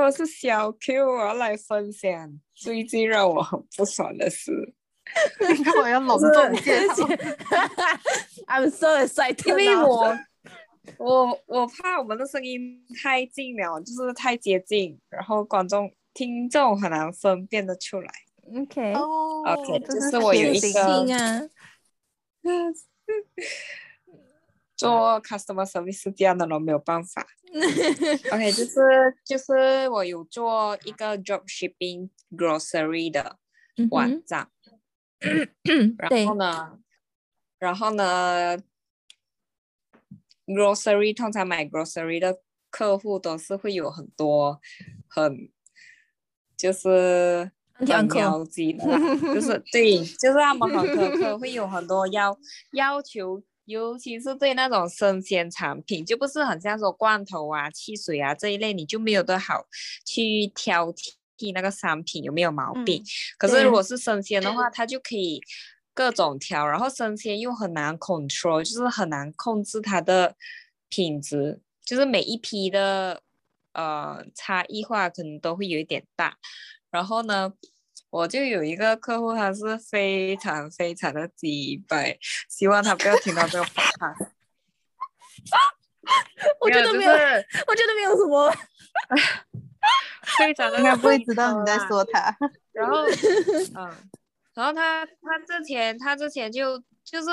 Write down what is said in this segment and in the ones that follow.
我是小 Q，我要来分享最近让我很 不爽的事。我要隆重介绍。I'm so excited，因为我我我怕我们的声音太近了，就是太接近，然后观众听众很难分辨得出来。OK，哦 OK，这就是我有一个做 customer service 是这样的咯，没有办法。OK，就是就是我有做一个 drop shipping grocery 的嗯网站，对然后呢，然后呢，grocery 通常买 grocery 的客户都是会有很多很就是很挑客很喵鸡的，就是对，就是他们很苛刻，会有很多要要求。尤其是对那种生鲜产品，就不是很像说罐头啊、汽水啊这一类，你就没有的好去挑剔那个商品有没有毛病。可是如果是生鲜的话，它就可以各种挑，然后生鲜又很难 control，就是很难控制它的品质，就是每一批的呃差异化可能都会有一点大。然后呢，我就有一个客户，他是非常非常的鸡掰，希望他不要听到这个 podcast。我觉得没有，就是我觉得没有什么。非常的应该不会知道你在说他。然后，嗯，然后他他之前他之前就就是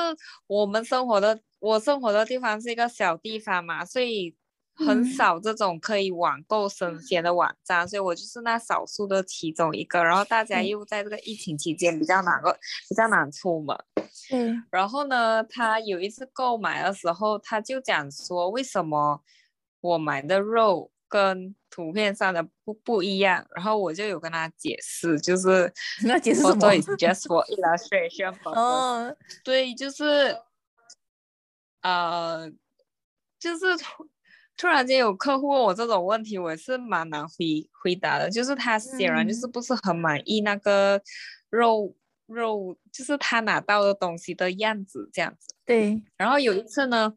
我们生活的我生活的地方是一个小地方嘛，所以很嗯少这种可以网购生鲜的网站，所以我就是那少数的其中一个。然后大家嗯又在这个疫情期间比较难够比较难出门，嗯，然后呢，他有一次购买的时候，他就讲说，为什么我买的肉跟图片上的不不一样？然后我就有跟他解释，就是 那解释什么 is just for illustration purpose。哦，对，就是呃，就是突突然间有客户问我这种问题，我也是蛮难回回答的。就是他显然就是嗯不是很满意那个肉肉，就是他拿到的东西的样子这样子。对，然后有一次呢，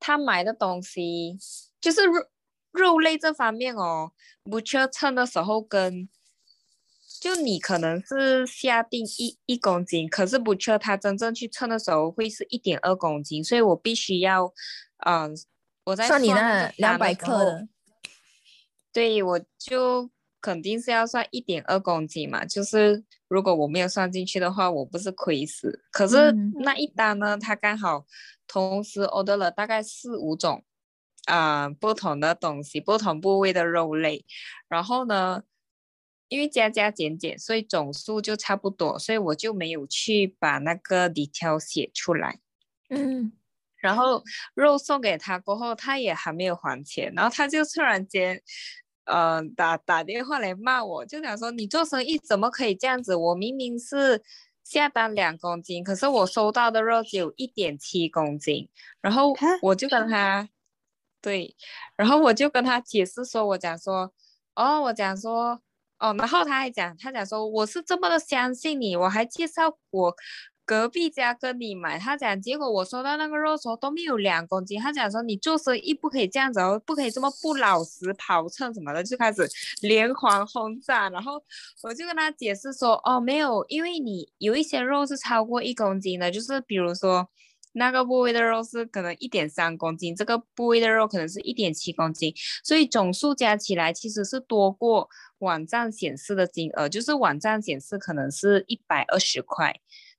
他买的东西就是肉肉类这方面哦，不缺称的时候跟。就你可能是下定一一公斤，可是不缺他真正去称的时候会是一点二公斤，所以我必须要，嗯、我在算你那那个两百克的，对，我就肯定是要算一点二公斤嘛，就是如果我没有算进去的话，我不是亏死。可是嗯那一单呢，他刚好同时 order 了大概四五种啊、不同的东西，不同部位的肉类，然后呢，因为加加减减，所以总数就差不多，所以我就没有去把那个 detail 写出来。嗯，然后肉送给他过后，他也还没有还钱，然后他就突然间，呃，打打电话来骂我，就讲说你做生意怎么可以这样子？我明明是下单两公斤，可是我收到的肉只有一点七公斤，然后我就跟他，对，然后我就跟他解释说，我讲说，哦，我讲说。哦，然后他还讲，他讲说我是这么的相信你，我还介绍我隔壁家跟你买，他讲结果我收到那个肉时候都没有两公斤，他讲说你做生意不可以这样子哦，不可以这么不老实跑秤什么的，就开始连环轰炸，然后我就跟他解释说，哦没有，因为你有一些肉是超过一公斤的，就是比如说。那个部位的肉是可能一点三公斤，这个部位的肉可能是一点七公斤，所以总数加起来其实是多过网站显示的金额，就是网站显示可能是一百二十块，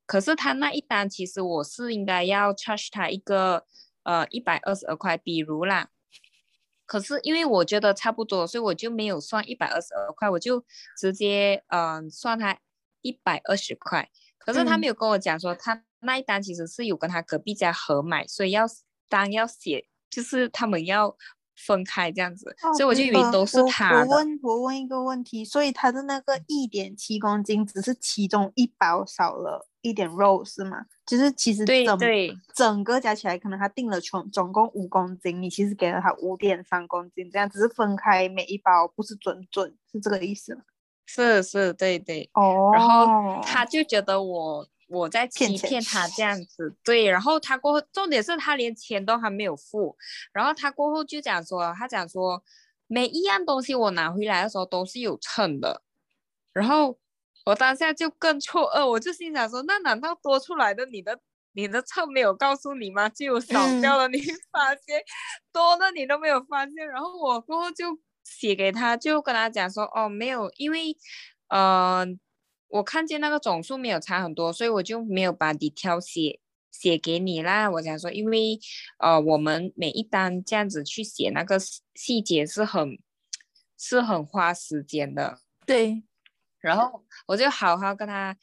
可是他那一单其实我是应该要 charge 他一个呃一百二十二块，比如啦，可是因为我觉得差不多，所以我就没有算一百二十二块，我就直接嗯、呃算他一百二十块。可是他嗯。没有跟我讲说他那一单其实是有跟他隔壁家合买，所以要单要写，就是他们要分开这样子，所以我就以为呃都是他的。我问我问一个问题，所以他的那个一点七公斤只是其中一包少了一点肉是吗？就是其实对整对整个加起来，可能他定了总总共五公斤，你其实给了他五点三公斤，这样只是分开每一包，不是准准，是这个意思吗？是是，对对。哦然后他就觉得我我在欺骗骗他这样子，对，然后他过后，重点是他连钱都还没有付，然后他过后就讲说，他讲说每一样东西我拿回来的时候都是有称的，然后我当下就更错愕，我就心想说，那难道多出来的你的你的秤没有告诉你吗？就有少掉了，你发现多的你都没有发现，然后我过后就写给他，就跟他讲说，哦，没有，因为呃，我看见那个总数没有差很多，所以我就没有把你挑写。写给你啦，我想说，因为呃，我们每一单这样子去写那个细节是很是很花时间的，对。然后我就好好跟他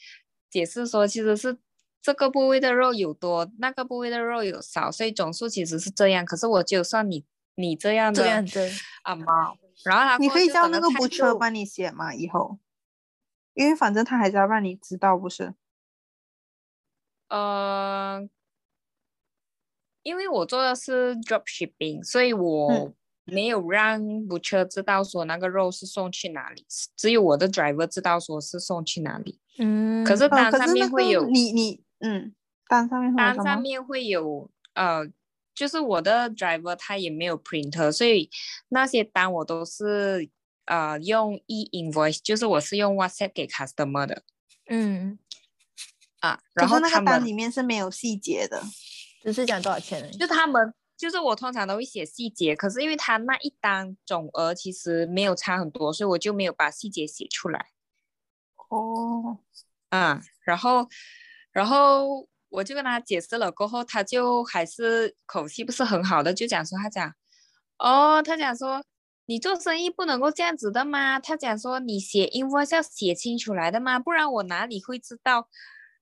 解释说，其实是这个部位的肉有多，那个部位的肉有少，所以总数其实是这样。可是我就算你你这样的啊妈，然后他你可以叫那个补车帮你写嘛，以后，因为反正他还是要让你知道，不是？呃，因为我做的是 drop shipping，所以我没有让 butcher 知道说那个肉是送去哪里，只有我的 driver 知道说是送去哪里。嗯，可是单上面会有你你嗯，单上面单上面会有呃，就是我的 driver 他也没有 printer，所以那些单我都是呃用 e invoice，就是我是用 WhatsApp 给 customer 的。嗯。啊，然后那个单里面是没有细节的，只是讲多少钱。就他们，就是我通常都会写细节，可是因为他那一单总额其实没有差很多，所以我就没有把细节写出来。哦，啊，然后，然后我就跟他解释了过后，他就还是口气不是很好的，就讲说他讲，哦，他讲说你做生意不能够这样子的吗？他讲说你写 invoice 要写清楚来的吗？不然我哪里会知道？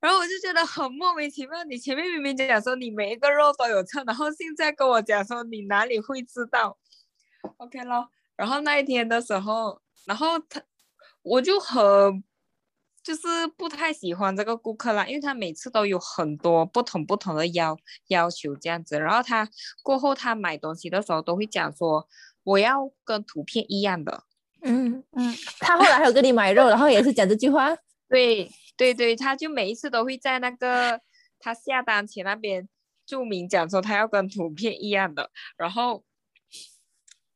然后我就觉得很莫名其妙，你前面明明讲说你每一个肉都有称，然后现在跟我讲说你哪里会知道？OK 咯。然后那一天的时候，然后他我就很就是不太喜欢这个顾客啦，因为他每次都有很多不同不同的要要求这样子。然后他过后他买东西的时候都会讲说我要跟图片一样的。嗯嗯，他后来还有跟你买肉，然后也是讲这句话。对。对对，他就每一次都会在那个他下单前那边注明讲说他要跟图片一样的，然后，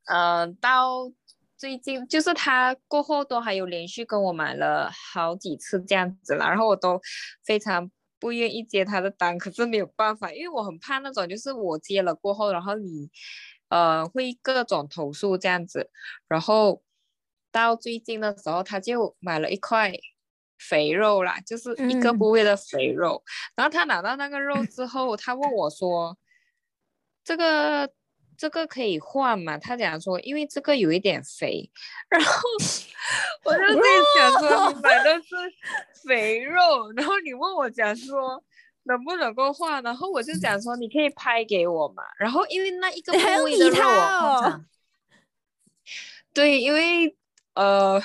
嗯，到最近就是他过后都还有连续跟我买了好几次这样子了，然后我都非常不愿意接他的单，可是没有办法，因为我很怕那种就是我接了过后，然后你呃会各种投诉这样子，然后到最近的时候他就买了一块。肥肉啦，就是一个部位的肥肉。然后他拿到那个肉之后，他问我说：“这个这个可以换吗？”他讲说：“因为这个有一点肥。”然后我就在想说：“你买的是肥肉，然后你问我讲说能不能够换？”然后我就讲说：“你可以拍给我嘛。”然后因为那一个部位的肉，对，因为呃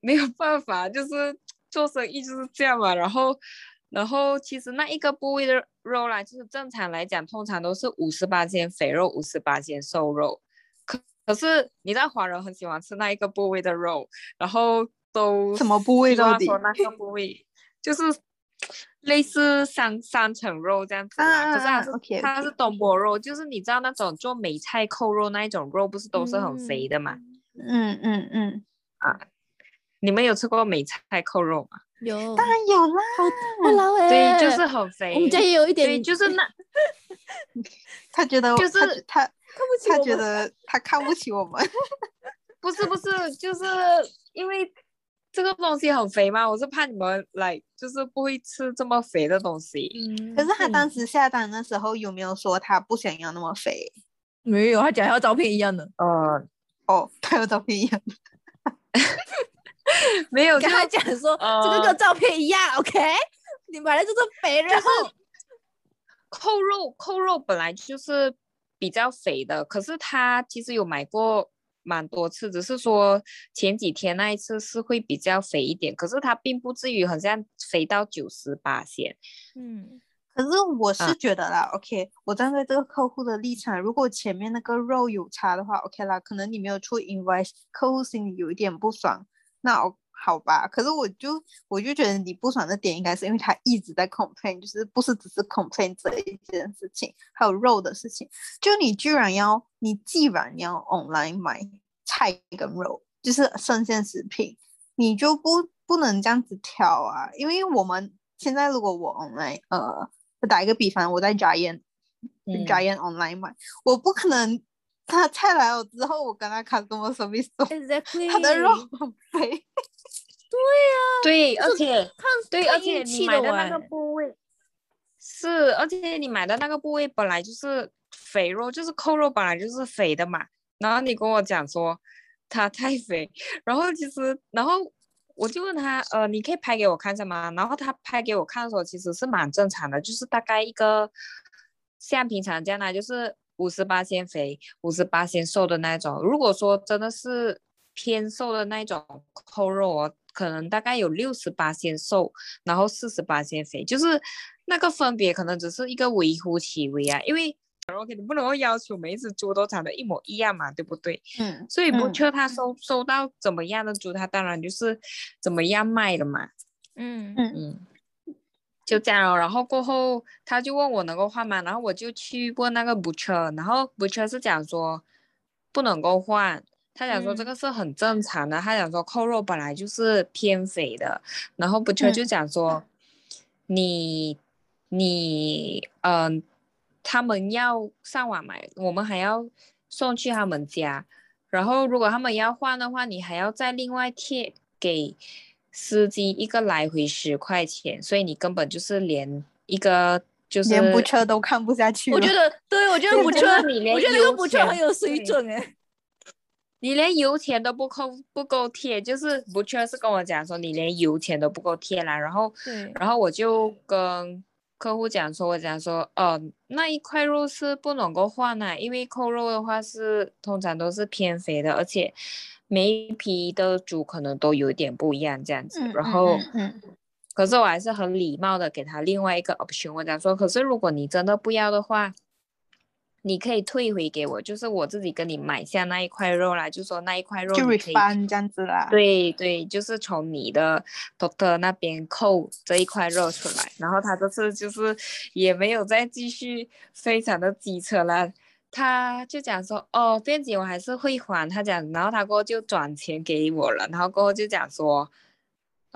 没有办法，就是。做生意就是这样嘛，然后，然后其实那一个部位的肉啦，就是正常来讲，通常都是五十八斤肥肉，五十八斤瘦肉。可可是你知道华人很喜欢吃那一个部位的肉，然后都什么部位到底？说那个部位就是类似三三层肉这样子啦。可是它是它是东坡肉，就是你知道那种做梅菜扣肉那一种肉，不是都是很肥的嘛？嗯嗯嗯啊。你们有吃过梅菜扣肉吗？有，当然有啦，好对，就是很肥。我们家也有一点，对，就是那，他觉得 就是他看不起他觉得他看不起我们。不是不是，就是因为这个东西很肥嘛，我是怕你们来，就是不会吃这么肥的东西。嗯。可是他当时下单的时候有没有说他不想要那么肥？没有，他讲要照片一样的。呃。哦，他要照片一样的。没有跟他讲说，这个跟照片一样，OK？你买的就是肥肉，扣肉扣肉本来就是比较肥的，可是他其实有买过蛮多次，只是说前几天那一次是会比较肥一点，可是他并不至于好像肥到九十八线。嗯，可是我是觉得啦，OK，我站在这个客户的立场，如果前面那个肉有差的话，OK 啦，可能你没有出 invoice，客户心里有一点不爽。那好吧，可是我就我就觉得你不爽的点应该是因为他一直在 complain，就是不是只是 complain 这一件事情，还有肉的事情。就你居然要，你既然要 online 买，菜跟肉，就是生鲜食品，你就不不能这样子挑啊，因为我们现在如果我 online 呃，打一个比方，我在 Giant、嗯。Giant online 买，我不可能他菜来了之后，我跟他 customer service 说 Exactly，他的肉很肥，对，而就是且看对，而且你买的那个部位是，而且你买的那个部位本来就是肥肉，就是扣肉本来就是肥的嘛。然后你跟我讲说他太肥，然后其实，然后我就问他，呃，你可以拍给我看一下吗？然后他拍给我看的时候，其实是蛮正常的，就是大概一个像平常这样的，就是五十八先肥，五十八先瘦的那种。如果说真的是偏瘦的那种扣肉哦，可能大概有六十八先瘦，然后四十八先肥，就是那个分别可能只是一个微乎其微啊，因为 OK 你不能够要求每一只猪都长得一模一样嘛，对不对？嗯所以不嗯缺他收收到怎么样的猪，他当然就是怎么样卖的嘛。嗯嗯嗯，就这样哦。然后过后他就问我能够换吗？然后我就去问那个 butcher，然后 butcher 是讲说不能够换。他讲说这嗯个是很正常的，他讲说扣肉本来就是偏肥的，然后 butcher 就嗯讲说、你你嗯、他们要上网买，我们还要送去他们家，然后如果他们要换的话，你还要再另外贴给司机一个来回十块钱，所以你根本就是连一个就是连不车都看不下去。我觉得，对我觉得对补车你，连我觉得那个油补车钱很有水准哎。你连油钱都不够不够贴，就是不确是跟我讲说你连油钱都不够贴啦，然后对，然后我就跟客户讲说，我讲说，呃，那一块肉是不能够换的，因为扣肉的话是通常都是偏肥的，而且每一批的猪可能都有点不一样这样子。然后，可是我还是很礼貌的给他另外一个 option，我讲说，可是如果你真的不要的话，你可以退回给我，就是我自己跟你买下那一块肉啦，就说那一块肉就你可以 refund 这样子啦。对对，就是从你的 doctor 那边扣这一块肉出来，然后他这次就是也没有再继续非常的机车啦，他就讲说哦，辩解我还是会还，他讲，然后他过后就转钱给我了，然后过后就讲说，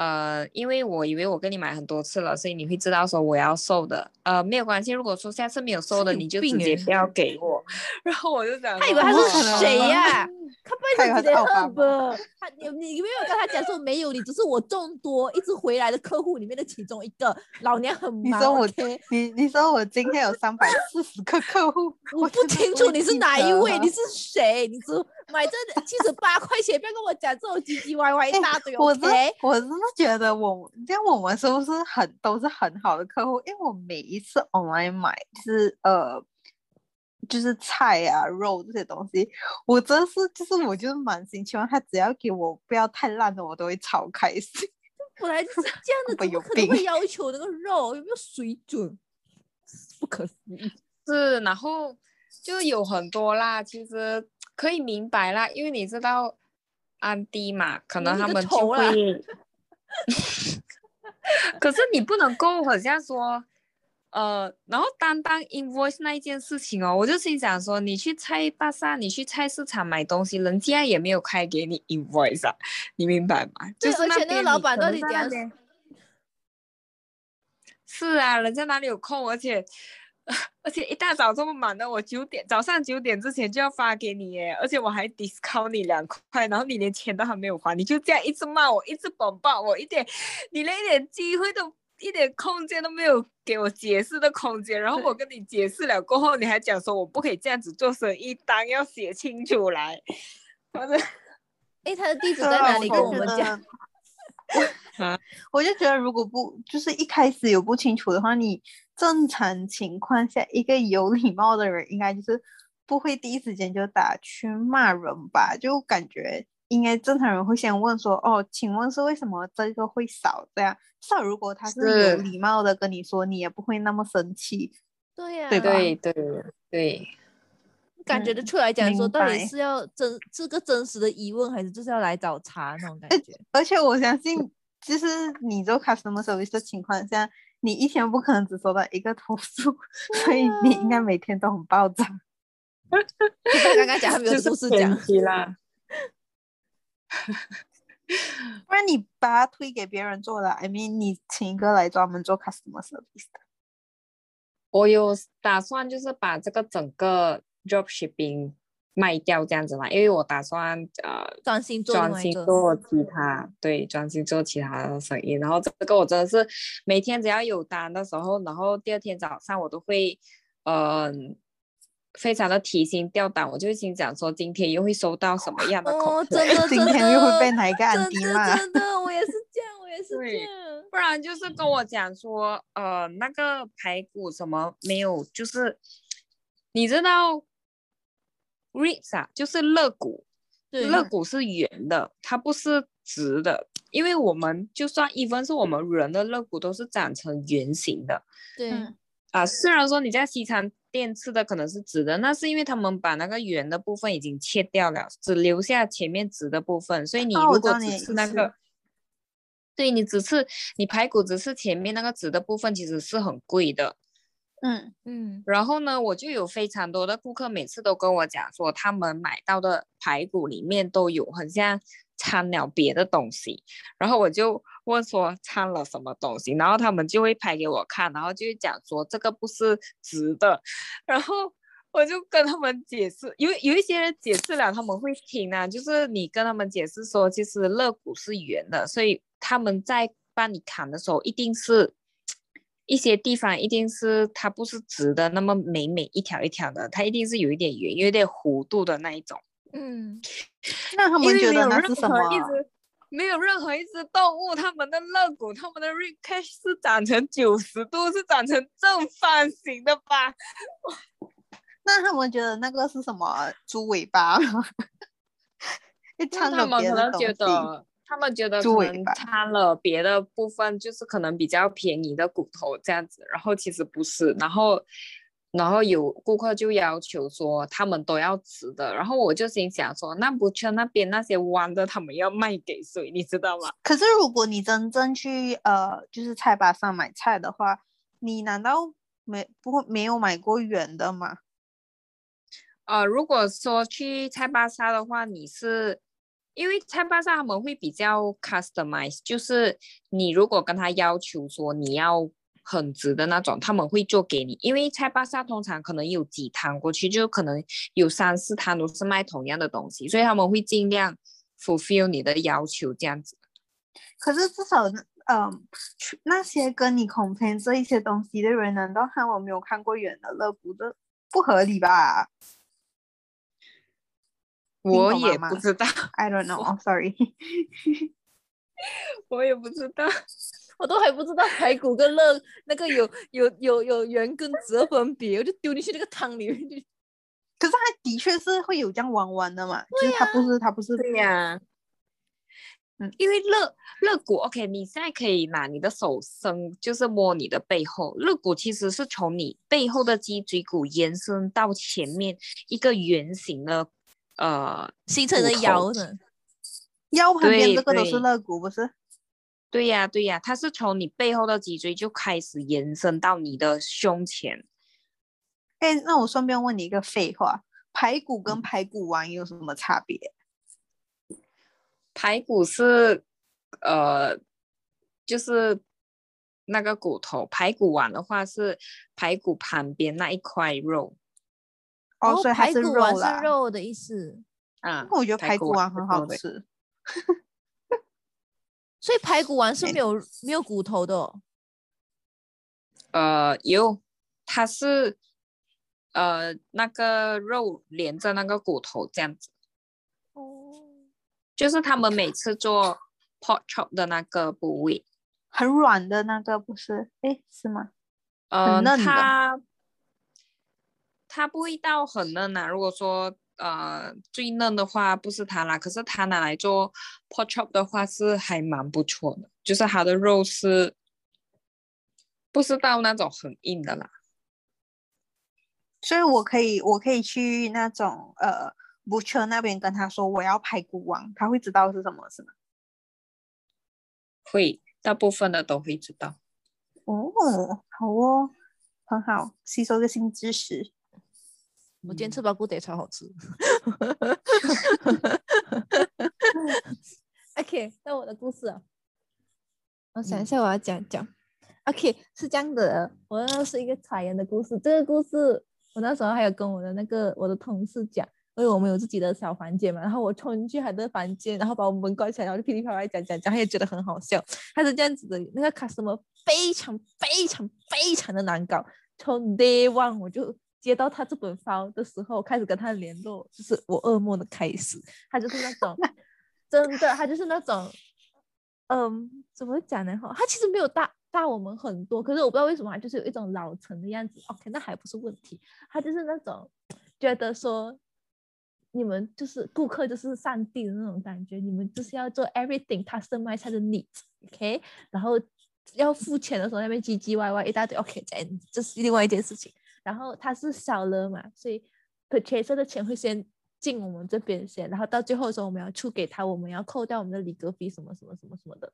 呃，因为我以为我跟你买很多次了，所以你会知道说我要瘦的，呃，没有关系，如果说下次没有瘦的，你就直接不要给我，然后我就讲，他以为他哦是谁呀、他不会自己的奥巴马恨吧？他你你没有跟他讲说没有，你只是我众多一直回来的客户里面的其中一个。老娘很忙你说我，OK？你你说我今天有三百四十个客户，我不清楚你是哪一位，啊你是谁？你只买这七十八块钱，不要跟我讲这种唧唧 歪歪一大堆我真？我真的觉得我这样我们是不是很都是很好的客户？因为我每一次 online 买是呃，就是菜啊肉这些东西，我真是就是我就是满心期望他只要给我不要太烂的，我都会超开心。本来就是这样的，怎么可能会要求那个肉有没有水准？不可思议。是，然后就有很多啦，其实可以明白啦，因为你知道安迪嘛，可能他们就会，可是你不能够好像说，呃，然后单单 invoice 那一件事情哦，我就心想说，你去菜巴萨，你去菜市场买东西，人家也没有开给你 invoice 啊，你明白吗？就是而且那个老板到底怎样是啊，人家哪里有空？而且 而且一大早这么忙的，我九点早上九点之前就要发给你耶，而且我还 discount 你两块，然后你连钱都还没有还，你就这样一直骂我，一直诽谤我，一点你连一点机会都。一点空间都没有给我解释的空间，然后我跟你解释了过后，你还讲说我不可以这样子做生意，单要写清楚来。反正 哎，他的地址在哪里？跟我们讲。得啊我就觉得，如果不就是一开始有不清楚的话，你正常情况下，一个有礼貌的人应该就是不会第一时间就打去骂人吧？就感觉应该正常人会先问说：“哦，请问是为什么这个会少？”这样，至少如果他是有礼貌的跟你说，你也不会那么生气。对呀、对对对对，感觉得嗯出来，讲说到底是要真是个真实的疑问，还是就是要来找茬那种感觉？而且我相信，就是你做 customer service 的情况下，你一天不可能只收到一个投诉，所以你应该每天都很暴躁。他刚刚讲他没有 就是故事讲啦。不然你把它推给别人做了，I mean 你请一个来专门做 customer service 的。我有打算就是把这个整个 dropshipping 卖掉这样子嘛，因为我打算呃专心做专心。做其他，对，专心做其他的生意。然后这个我真的是每天只要有单的时候，然后第二天早上我都会，嗯、非常的提心吊胆，我就会心想说今天又会收到什么样的口哦，客，真的，今天又会的被哪一个安真的迪骂？真的，我也是这样，我也是这样。不然就是跟我讲说，呃，那个排骨什么没有，就是你知道 ribs 啊，就是肋骨，对，肋骨是圆的，它不是直的，因为我们就算 even 是我们人的肋骨都是长成圆形的对，嗯啊。虽然说你在西餐店吃的可能是直的，那是因为他们把那个圆的部分已经切掉了，只留下前面直的部分，所以你如果只吃那个。对你只吃你排骨只吃前面那个直的部分，其实是很贵的。嗯，嗯，然后呢，我就有非常多的顾客每次都跟我讲说，他们买到的排骨里面都有很像掺了别的东西，然后我就问说掺了什么东西，然后他们就会拍给我看，然后就会讲说这个不是直的，然后我就跟他们解释，有有一些人解释了他们会听啊，就是你跟他们解释说，其实肋骨是圆的，所以他们在帮你砍的时候一定是。一些地方一定是它不是直的，那么美美一条一条的，它一定是有一点圆，有一点弧度的那一种。嗯，那他们觉得没有任那是什么何？一只没有任何一只动物，它们的肋骨、它们的 rib cage 是长成九十度，是长成正方形的吧？那他们觉得那个是什么？猪尾巴？一他们可能觉。得，他们觉得可能掺了别的部分，就是可能比较便宜的骨头这样子，然后其实不是，然后。然后有顾客就要求说他们都要直的，然后我就心想说，那不圈那边那些弯的，他们要卖给谁？你知道吗？可是如果你真正去呃，就是菜巴上买菜的话，你难道没不会没有买过圆的吗？呃，如果说去菜巴沙的话，你是因为菜巴沙他们会比较 customize，就是你如果跟他要求说你要很直的那种，他们会做给你。因为菜巴沙通常可能有几摊过去，就可能有三四摊都是卖同样的东西，所以他们会尽量 fulfill 你的要求这样子。可是至少，嗯、那些跟你 complain 这一些东西的人，难道他们没有看过远的肋骨的？不合理吧我也不知道，？I don't know，sorry。我也不知道。我都还不知道排骨跟肋那个有有有有圆跟直的分别，我就丢进去那个汤里面去。可是它的确是会有这样弯弯的嘛，就是它不是它不是对呀、嗯因为肋肋骨，OK，你现在可以拿你的手伸，就是摸你的背后。肋骨其实是从你背后的脊椎骨延伸到前面一个圆形的，呃，形成的腰呢？腰旁边这个都是肋骨，不是？对呀、对呀、它是从你背后的脊椎就开始延伸到你的胸前。哎，那我顺便问你一个废话，排骨嗯跟排骨丸有什么差别？排骨是，呃，就是那个骨头，排骨丸的话是排骨旁边那一块肉。哦，所以它是排骨丸啦。是肉的意思，啊，那我觉得排骨丸很好吃。所以排骨丸是哎没有没有骨头的哦。呃，有，它是呃那个肉连着那个骨头这样子，哦，就是他们每次做 pork chop 的那个部位，很软的那个不是？哎，是吗？呃，嫩的它它不会到很嫩呐、如果说呃最嫩的话不是它啦，可是它拿来做 pork chop 的话是还蛮不错的，就是它的肉是不是到那种很硬的啦。所以我可以，我可以去那种呃 butcher 那边跟他说我要排骨王，他会知道是什么，是吗？会，大部分的都会知道。哦，好哦，很好，吸收个新知识。我今天嗯吃包谷得超好吃。OK，那我的故事啊，我想一下我要讲讲。OK，是这样的，我那是一个彩颜的故事。这个故事我那时候还有跟我的那个我的同事讲，因为我们有自己的小房间嘛。然后我冲进去他的房间，然后把我们门关起来，然后就噼里啪啦讲讲讲，他也觉得很好笑。他是这样子的，那个 customer 非常非常非常的难搞。从 day one 我就接到他这本 file 的时候，开始跟他联络，就是我噩梦的开始。他就是那种 真的，他就是那种，嗯，怎么讲呢？哈，他其实没有大。大我们很多，可是我不知道为什么，就是有一种老成的样子。OK，那还不是问题，他就是那种觉得说你们就是顾客就是上帝的那种感觉，你们就是要做 everything customize 他的 needs，OK，然后要付钱的时候那边唧唧歪歪一大堆，OK，这这是另外一件事情。然后他是少了嘛，所以 purchase 的钱会先进我们这边先，然后到最后的时候我们要出给他，我们要扣掉我们的礼格费什么什么什么什么的。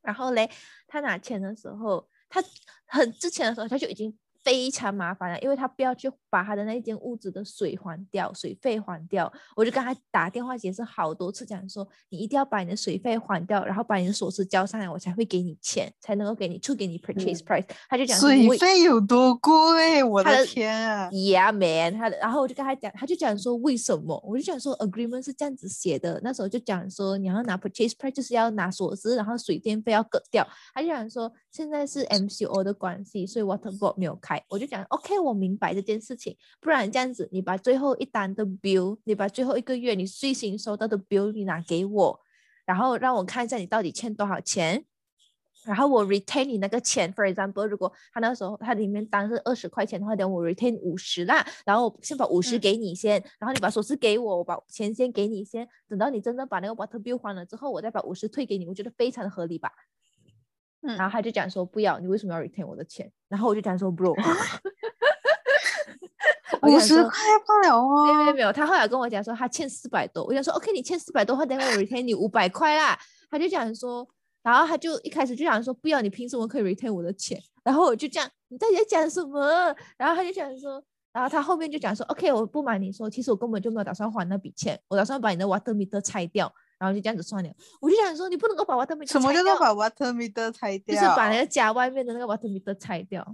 然后嘞，他拿钱的时候，他很之前的时候他就已经。非常麻烦的，因为他不要去把他的那间屋子的水还掉，水费还掉。我就跟他打电话解释好多次，讲说你一定要把你的水费还掉，然后把你的锁匙交上来，我才会给你钱，才能够给你出给你 purchase price。他就讲水费有多贵，我的天啊！Yeah man，他的，然后我就跟他讲，他就讲说为什么？我就讲说 agreement 是这样子写的，那时候就讲说你要拿 purchase price 就是要拿锁匙，然后水电费要割掉。他就讲说现在是 MCO 的关系，所以 water board 没有开。我就讲，OK，我明白这件事情，不然这样子，你把最后一单的 bill，你把最后一个月你最新收到的 bill 你拿给我，然后让我看一下你到底欠多少钱，然后我 retain 你那个钱。For example，如果他那时候他里面单是二十块钱的话，等我 retain 五十啦，然后先把五十给你先，然后你把首饰给我，我把钱先给你先，等到你真正把那个 water bill 还了之后，我再把五十退给你，我觉得非常的合理吧。然后他就讲说不要，你为什么要 retain 我的钱？然后我就讲说 bro，五十块不了哦。没有没有，他后来跟我讲说他欠四百多，我想说 OK，你欠四百多，话等我 retain 你五百块啦。他就讲说，然后他就一开始就讲说不要，你凭什么可以 retain 我的钱？然后我就这样你到底在讲什么？然后他就讲说，然后他后面就讲说 OK，我不瞒你说，其实我根本就没有打算还那笔钱，我打算把你的 water meter 拆掉。然后就这样子算了，我就想说，你不能够把 water meter 什么叫做把 water meter 拆掉？就是把那个家外面的那个 water meter 拆掉。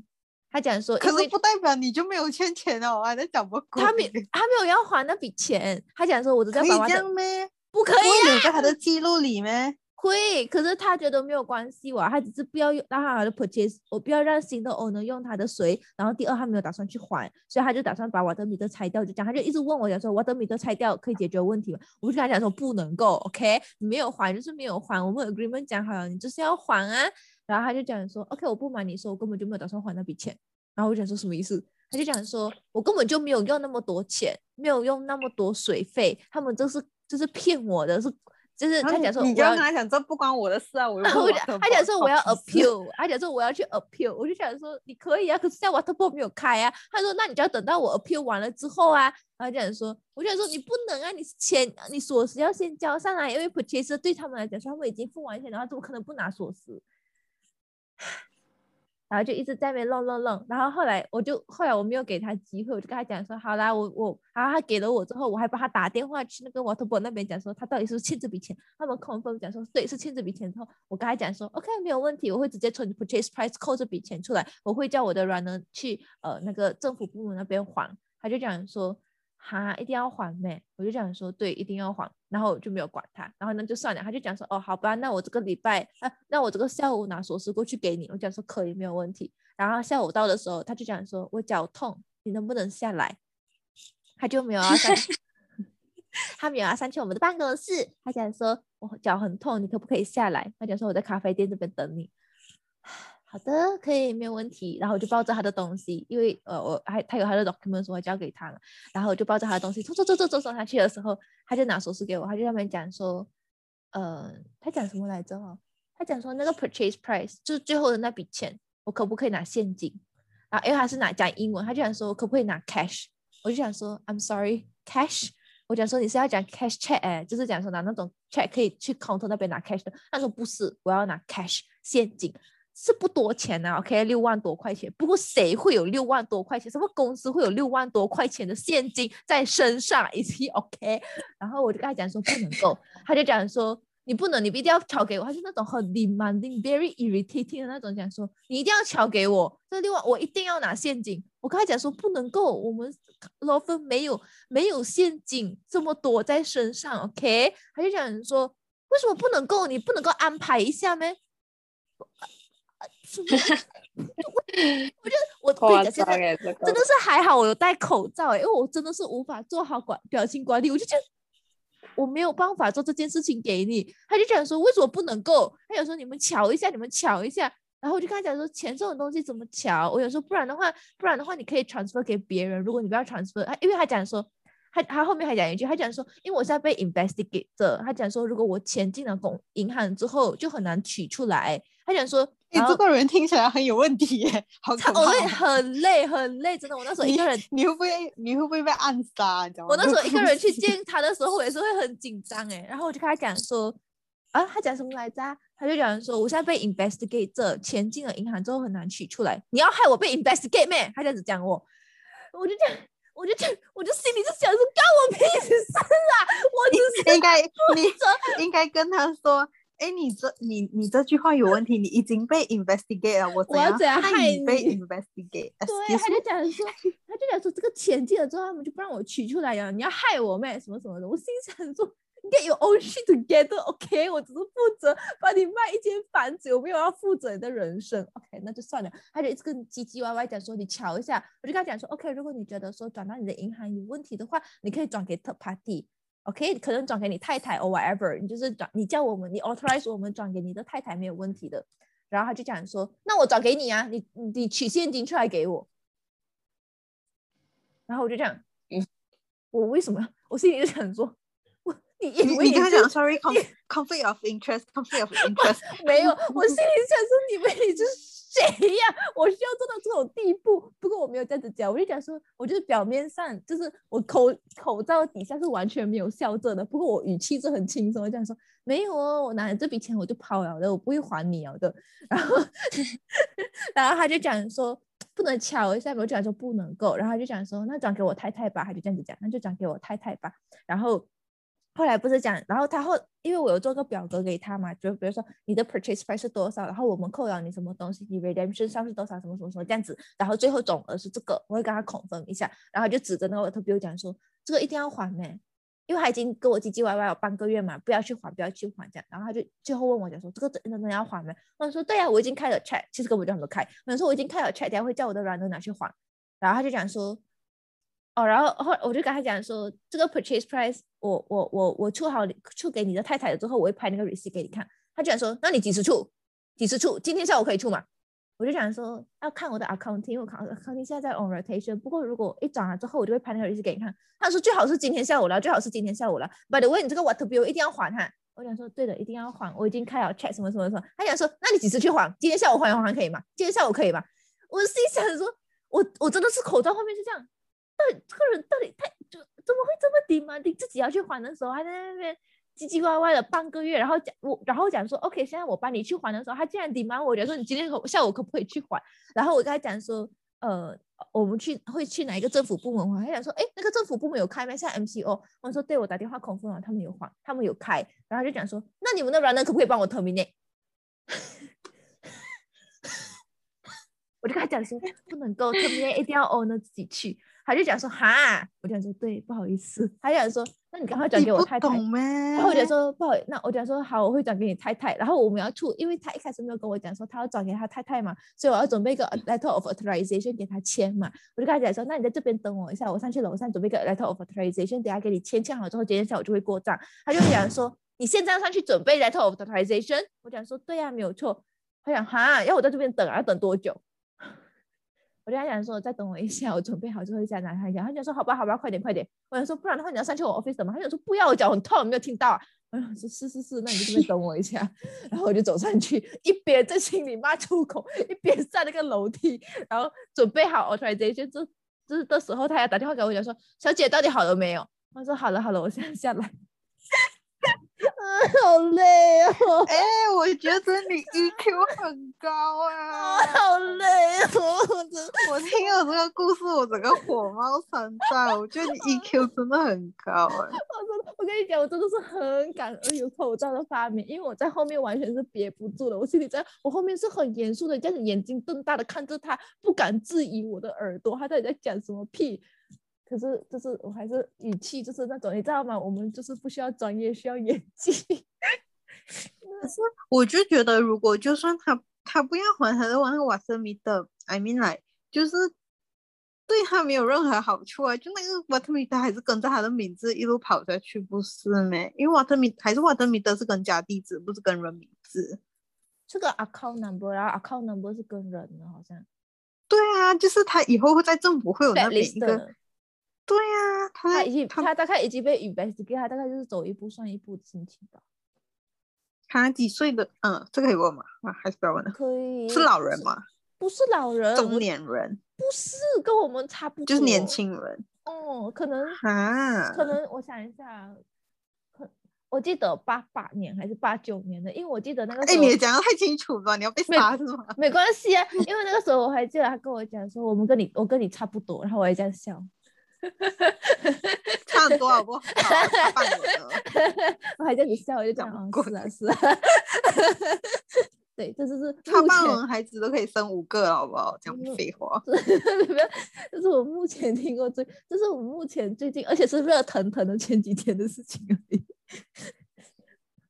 他讲说，可是不代表你就没有欠钱哦，我还在讲不他没他没有要还那笔钱，他讲说，我只在把 water 不可以啊。有在他的记录里面。会，可是他觉得没有关系哇，他只是不要用让他的 purchase，我不要让新的 owner 用他的水。然后第二，他没有打算去还，所以他就打算把瓦德米德拆掉。就讲，他就一直问我讲说，瓦德米德拆掉可以解决问题吗？我就跟他讲说不能够，OK，你没有还就是没有还，我们 agreement 讲好了，你就是要还啊。然后他就讲说，OK，我不瞒你说，我根本就没有打算还那笔钱。然后我就讲说什么意思？他就讲说我根本就没有用那么多钱，没有用那么多水费，他们这是就是骗我的，是。就是他讲说，你就跟他讲，这不关我的事啊！我我他讲说我要 appeal，他讲说我要去 appeal，我就想说你可以啊，可是现在 waterboard 没有开啊。他说那你就要等到我 appeal 完了之后啊。他讲说，我就想说你不能啊，你钱你锁匙要先交上来，因为 purchase 对他们来讲说他们已经付完钱了，怎么可能不拿锁匙？然后就一直在那边弄弄弄，然后后来我就后来我没有给他机会，我就跟他讲说好啦，我我，然后他给了我之后，我还帮他打电话去那个 w a t e r b o y 那边讲说他到底是不是欠这笔钱，他们客服讲说对是欠这笔钱之后，我跟他讲说 OK 没有问题，我会直接从 purchase price 扣这笔钱出来，我会叫我的 runner 去呃那个政府部门那边还，他就讲说。哈，一定要还咩？我就讲说，对，一定要还，然后就没有管他，然后呢就算了，他就讲说，哦，好吧，那我这个礼拜，啊，那我这个下午拿锁匙过去给你，我讲说可以，没有问题。然后下午到的时候，他就讲说，我脚痛，你能不能下来？他就没有要上，他没有要上去我们的办公室，他讲说我脚很痛，你可不可以下来？他讲说我在咖啡店这边等你。好的，可以，没有问题。然后我就抱着他的东西，因为呃，我还他有他的 document，我交给他了。然后我就抱着他的东西，走走走走走走下去的时候，他就拿锁匙给我，他就上面讲说，呃，他讲什么来着？哈，他讲说那个 purchase price 就是最后的那笔钱，我可不可以拿现金？然后因为他是拿讲英文，他就想说我可不可以拿 cash？我就想说 I'm sorry cash。我讲说你是要讲 cash check 哎，就是讲说拿那种 check 可以去 counter 那边拿 cash 的。他说不是，我要拿 cash 现金。是不多钱呐，OK，六万多块钱。不过谁会有六万多块钱？什么公司会有六万多块钱的现金在身上？？Is he OK？然后我就跟他讲说不能够，他就讲说你不能，你一定要敲给我。他是那种很 demanding、very irritating 的那种，讲说你一定要敲给我。这另外我一定要拿现金。我跟他讲说不能够，我们 law firm 没有没有现金这么多在身上，OK？他就讲说为什么不能够？你不能够安排一下吗？我觉得我跟你讲，现在真的是还好，我有戴口罩哎，因为我真的是无法做好管表情管理，我就觉得我没有办法做这件事情给你。他就讲说为什么不能够？他有时候你们瞧一下，你们瞧一下，然后我就跟他讲说钱这种东西怎么瞧？我有时候不然的话，不然的话你可以 transfer 给别人，如果你不要 transfer，他因为他讲说他他后面还讲一句，他讲说因为我现在被 investigate 着，他讲说如果我钱进了公银行之后就很难取出来，他讲说。你这个人听起来很有问题耶，好可怕！我累，很累，很累，真的。我那时候一个人，你会不会，你会不会被暗杀？你知道吗？我那时候一个人去 见他的时候，我也是会很紧张哎。然后我就跟他讲说，啊，他讲什么来着？他就讲说，我现在被 investigate，这钱进了银行之后很难取出来。你要害我被 investigate 咩？他这样子讲我，我就这样，我就这样，我就心里就想说，干我屁事啊！我只是应该，你应该跟他说。哎，你这你你这句话有问题，你已经被 investigate 了，我我要怎样害你被 investigate？对，他就讲说，他就讲说这个钱进了之后，他们就不让我取出来呀，你要害我咩？什么什么的，我心想说，get your own shit together，OK？我只是负责帮你卖一间房子，我没有要负责你的人生，OK？那就算了。他就一直跟唧唧歪歪讲说，你瞧一下，我就跟他讲说，OK？如果你觉得说转到你的银行有问题的话，你可以转给 third party。OK，可能转给你太太，or whatever，你就是转，你叫我们，你 authorize 我们转给你的太太没有问题的。然后他就讲说，那我转给你啊，你你取现金出来给我。然后我就这样，嗯，我为什么？我心里就想说，我你你你跟他讲，sorry，conflict of interest，conflict of interest，没有，我心里想说，你们你就是。谁呀？我需要做到这种地步？不过我没有这样子讲，我就讲说，我就是表面上就是我口口罩底下是完全没有笑着的。不过我语气是很轻松，这样说没有哦，我拿了这笔钱我就跑了的，我不会还你的。然后 然后他就讲说不能敲一下，我就讲说不能够。然后他就讲说那转给我太太吧，他就这样子讲，那就转给我太太吧。然后。后来不是讲，然后他后，因为我有做个表格给他嘛，就比如说你的 purchase price 是多少，然后我们扣了你什么东西，你 redemption 上是多少，什么什么什么这样子，然后最后总额是这个，我会跟他恐分一下，然后就指着那个特别讲说，这个一定要还呢，因为他已经跟我唧唧歪歪有半个月嘛，不要去还，不要去还这样，然后他就最后问我讲说，这个真真的要还吗？我说对呀，我已经开了 check，其实根本就还没开，我说我已经开了 check，等下会叫我的 runner 拿去还，然后他就讲说。哦，然后后我就跟他讲说，这个 purchase price 我我我我出好出给你的太太了之后，我会拍那个 receipt 给你看。他就讲说，那你几时出？几时出？今天下午可以出吗？我就讲说要看我的 accounting，我 accounting 现在在 on rotation。不过如果一转了之后，我就会拍那个 receipt 给你看。他说最好是今天下午了，最好是今天下午了。By the way，你这个 water bill 一定要还哈。我讲说对的，一定要还。我已经开好 check 什么什么什么。他讲说，那你几时去还？今天下午还还可以吗？今天下午可以吗？我心想说，我我真的是口罩后面是这样。到底这个人到底太就怎么会这么低吗？你自己要去还的时候，还在那边唧唧歪歪的半个月，然后讲我，然后讲说 OK，现在我帮你去还的时候，他竟然抵瞒我，讲说你今天下午可不可以去还？然后我跟他讲说，呃，我们去会去哪一个政府部门还？他讲说，哎，那个政府部门有开吗？现在 MCO，我说对，我打电话空分了，他们有还，他们有开，然后就讲说，那你们那边呢，可不可以帮我 terminate？我就跟他讲说，不能够 terminate，一定要 owner 自己去。他就讲说哈，我讲说对，不好意思。他讲说，那你赶快转给我太太。然后我讲说不好，那我讲说好，我会转给你太太。然后我们要出，因为他一开始没有跟我讲说他要转给他太太嘛，所以我要准备一个 letter of authorization 给他签嘛。我就跟他讲说，那你在这边等我一下，我上去楼上准备一个 letter of authorization，等下给你签，签好之后今天下午就会过账。他就讲说，你现在上去准备 letter of authorization。我讲说对呀，没有错。他讲哈，要我在这边等啊，要等多久？我就他讲说，再等我一下，我准备好之后再拿他讲。他就说，好吧，好吧，快点，快点。我想说，不然的话你要上去我 office 吗？他就说，不要，我脚很痛，没有听到啊。我想说，是是是，那你就这边等我一下。然后我就走上去，一边在心里骂出口，一边上那个楼梯，然后准备好 authorization。这这的时候，他要打电话给我讲说，小姐到底好了没有？我说好了，好了，我现在下来。好累哦！哎，我觉得你 EQ 很高 啊！好累哦！我我听了这个故事，我整个火冒三丈。我觉得你 EQ 真的很高哎！我真的，我跟跟你讲，我真的是很感恩有口罩的发明，因为我在后面完全是憋不住了。我心里在，我后面是很严肃的，这样眼睛瞪大的看着他，不敢质疑我的耳朵，他到底在讲什么屁。可是就是我还是语气就是那种，你知道吗？我们就是不需要专业，需要演技。可是我就觉得，如果就算他他不要还他的话，那个瓦特米的，I mean like 就是对他没有任何好处啊。就那个瓦特米德还是跟着他的名字一路跑下去，不是咩？因为瓦特米还是瓦特米德是跟家地址，不是跟人名字。这个 account number，然后 account number 是跟人的，好像。对啊，就是他以后会在政府会有那边一个。对呀、他他已经他他大概已经被 investigate，他大概就是走一步算一步的心情吧。他几岁的？嗯，这个可以问吗？啊，还是不要问了。可以。是老人？吗？不是老人，中年人，不是跟我们差不多，就是年。轻人哦，可能啊。可能我想一下，可我记得八八年还是八九年的，因为我记得那个哎，时候。你也讲的太清楚了，你要被没杀是吗？没关系啊，因为那个时候我还记得他跟我讲说，我们跟你我跟你差不多，然后我还这样笑，差很多少不好？他半轮了。我还这样子笑，我就讲哦讲过是啊是啊，对，这就是差半轮孩子都可以生五个了，好不好？讲嗯废话。这是我目前听过最，这是我目前最近，而且是热腾腾的前几天的事情而已。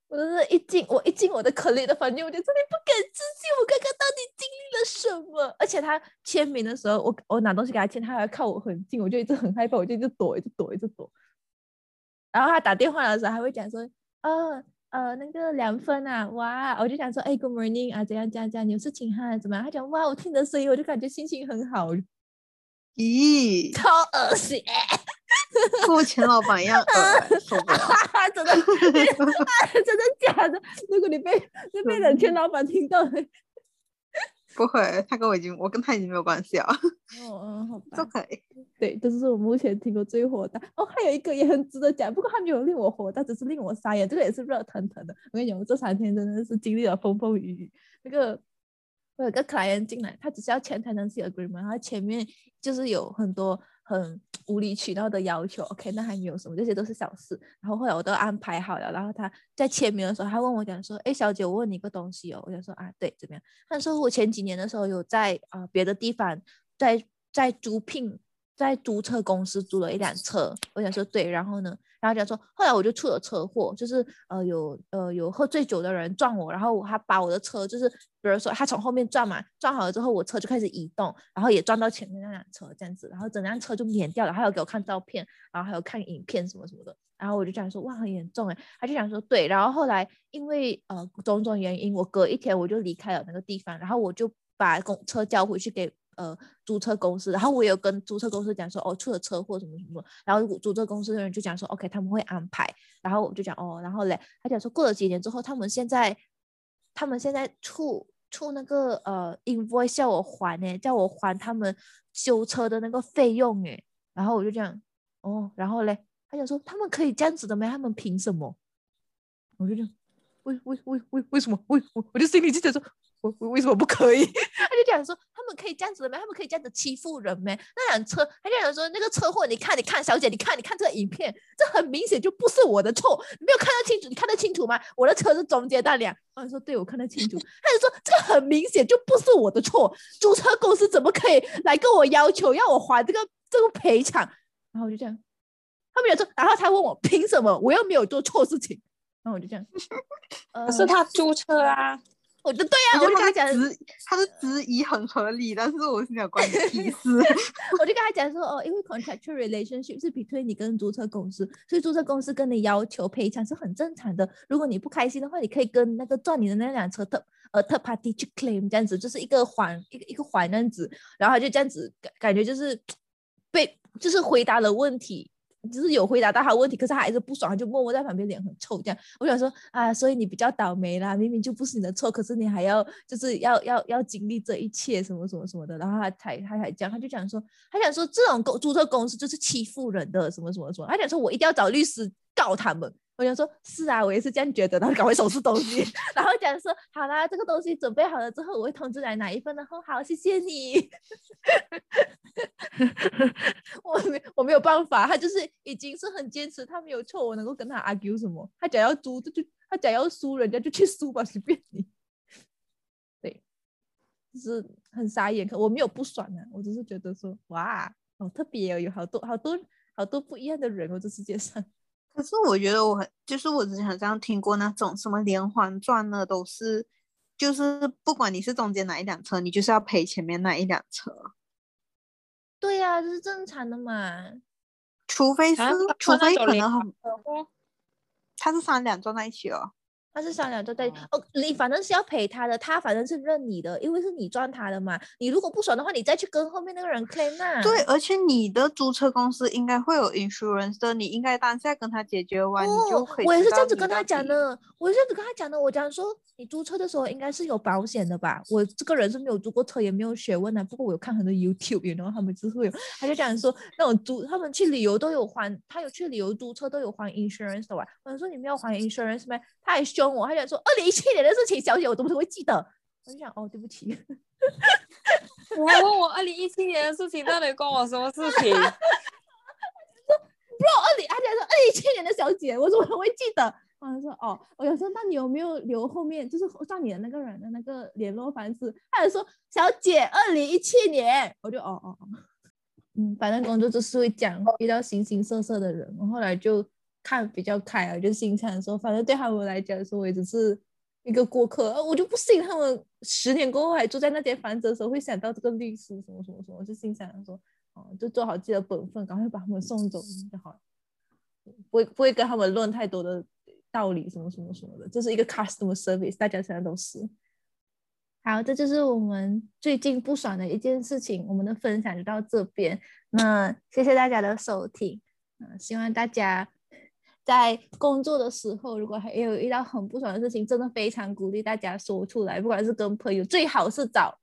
我真的，一进我一进我的 colleague 的房间，我就真的不敢置信，我刚刚到底经历了什么？而且他签名的时候，我我拿东西给他签，他还靠我很近，我就一直很害怕，我就一直躲，一直躲，一直躲。然后他打电话的时候还会讲说，呃呃，那个两分啊，哇！我就想说，哎，Good morning 啊，怎样怎样怎样，你有事情哈？怎么样？他讲，哇，我听你的声音，我就感觉心情很好，咦，超恶心，跟我前老板一样恶，受不了。真的，真的假的？如果你被你被冷圈老板听到了，不会，他跟我已经，我跟他已经没有关系了，哦嗯，好吧都，可以。对，这就是我目前听过最火的。哦，还有一个也很值得讲，不过他没有令我火但，只是令我傻眼。这个也是热腾腾的。我跟你讲，我这三天真的是经历了风风雨雨。那个我有个 client 进来，他只是要签 tenancy agreement，他前面就是有很多很无理取闹的要求。OK，那还没有什么，这些都是小事。然后后来我都安排好了，然后他在签名的时候，他问我讲说：“哎，小姐，我问你个东西哦。”我想说：“啊，对，怎么样？”他说：“我前几年的时候有在啊、别的地方在在租聘。”在租车公司租了一辆车，我想说对，然后呢，然后讲说，后来我就出了车祸，就是呃有呃有喝醉酒的人撞我，然后他把我的车就是比如说他从后面撞嘛，撞好了之后我车就开始移动，然后也撞到前面那辆车这样子，然后整辆车就碾掉了，还有给我看照片，然后还有看影片什么什么的，然后我就讲说哇很严重哎，他就讲说对，然后后来因为呃种种原因，我隔一天我就离开了那个地方，然后我就把公车交回去给。呃，租车公司，然后我有跟租车公司讲说，哦，出了车祸什么什么，然后租车公司的人就讲说，OK，他们会安排，然后我就讲，哦，然后嘞，他讲说过了几年之后，他们现在，他们现在出出那个呃 invoice 叫我还呢，叫我还他们修车的那个费用诶，然后我就讲，哦，然后嘞，他讲说他们可以这样子的吗？他们凭什么？我就这样，为为为为为什么？为我我就心里就想说。我我为什么不可以？他就讲说，们可以这样子的吗？他们可以这样子欺负人吗？那辆车，他就想说，那个车祸，你看，你看，小姐，你看，你看这个影片，这很明显就不是我的错，你没有看得清楚，你看得清楚吗？我的车是中间那辆。他就说，对，我看得清楚。他就说，这个很明显就不是我的错，租车公司怎么可以来跟我要求要我还这个这个赔偿？然后我就这样，他们有说，然后他问我凭什么，我又没有做错事情，然后我就这样，呃可是他租车啊，我就对呀、啊，我就跟他讲，他的质疑很合理，但是我是没有关你屁 事。我就跟他讲说，哦，因为 contractual relationship 是 between 你跟租车公司，所以租车公司跟你要求赔偿是很正常的。如果你不开心的话，你可以跟那个撞你的那辆车特呃 third party 去 claim，这样子就是一个还一个一个还这样子，然后他就这样子感感觉就是被就是回答了问题。就是有回答到他问题，可是他还是不爽，他就默默在旁边脸很臭这样。我想说啊，所以你比较倒霉啦，明明就不是你的错，可是你还要就是要要要经历这一切什么什么什么的，然后他才他才讲，他就讲说，他讲说这种公租车公司就是欺负人的什么什么什么，他讲说我一定要找律师告他们。我想说，是啊，我也是这样觉得，然后赶快收拾东西，然后讲说，好啦，这个东西准备好了之后，我会通知来拿一份，然后好，谢谢你。我没我没有办法，他就是已经是很坚持，他没有错，我能够跟他 argue 什么？他讲要租，就就他讲要输，人家就去输吧，随便你。对，就是很傻眼，可我没有不爽啊，我只是觉得说，哇，好特别哦，有好多好多好多不一样的人哦，这世界上。可是我觉得我很，就是我之前好像听过那种什么连环赚呢，都是，就是不管你是中间哪一辆车，你就是要赔前面那一辆车。对呀、这是正常的嘛。除非是啊，除非可能很很，他是三两撞在一起哦。他是商量就在哦，你反正是要赔他的，他反正是认你的，因为是你赚他的嘛。你如果不爽的话，你再去跟后面那个人 claim 呐、对，而且你的租车公司应该会有 insurance 的，你应该当下跟他解决完，你就哦可以。我也是这样子跟他讲。的，我也是这样子跟他讲的。我讲说，你租车的时候应该是有保险的吧？我这个人是没有租过车，也没有学问的。不过我有看很多 YouTube，然后他们就是会有，他就讲说那种租，他们去旅游都有还，他有去旅游租车都有还 insurance 的哇。我想说你没有还 insurance 吗？他还凶我，他讲说二零一七年的事情，小姐我怎么会记得？我就想哦，对不起。你还问我二零一七年的事情，到底关我什么事情？说不，二零，他讲说二零一七年的小姐，我怎么会记得？我就说哦，我有说那你有没有留后面，就是上你的那个人的那个联络方式？他就说小姐，二零一七年，我就哦哦哦，嗯，反正工作就是会讲遇到形形色色的人，我后来就看比较开啊，就心想说，反正对他们来讲说，我也只是一个过客，呃我就不信他们十年过后还住在那间房子的时候会想到这个律师什么什么什么，就心想说，哦，就做好自己的本分，赶快把他们送走就好了。不会不会跟他们论太多的道理什么什么什么的，这是一个 customer service，大家现在都是。好，这就是我们最近不爽的一件事情，我们的分享就到这边。那谢谢大家的收听，嗯、希望大家在工作的时候，如果还有遇到很不爽的事情，真的非常鼓励大家说出来，不管是跟朋友，最好是找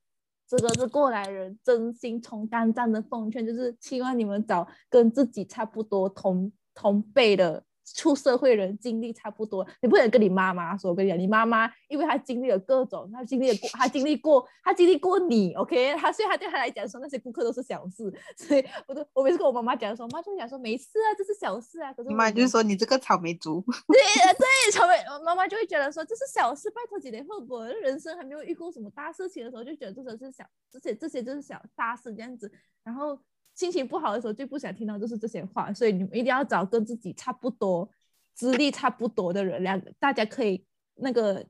这个是过来人，真心从肝脏的奉劝，就是希望你们找跟自己差不多同同辈的出社会人，经历差不多。你不能跟你妈妈说，我跟你讲，你妈妈因为她经历了各种，她经历了过，她经历过，她经历过你，OK，她所以她对她来讲说那些顾客都是小事，所以我都我每次跟我妈妈讲的时候，我妈就会讲说没事啊，这是小事啊。可是你妈就是说你这个草莓族，对对，草莓妈妈就会觉得说这是小事，拜托几年后果，人生还没有遇过什么大事情的时候，就觉得这都是小，这些这些就是小大事这样子。然后心情不好的时候，最不想听到就是这些话，所以你们一定要找跟自己差不多、资历差不多的人，两个大家可以那个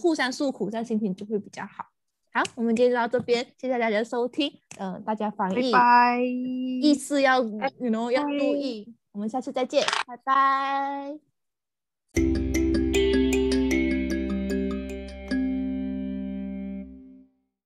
互相诉苦，这样心情就会比较好。好，我们今天就到这边，谢谢大家的收听。嗯、大家防拜疫拜。意思要，you know 要注意。我们下次再见，拜拜。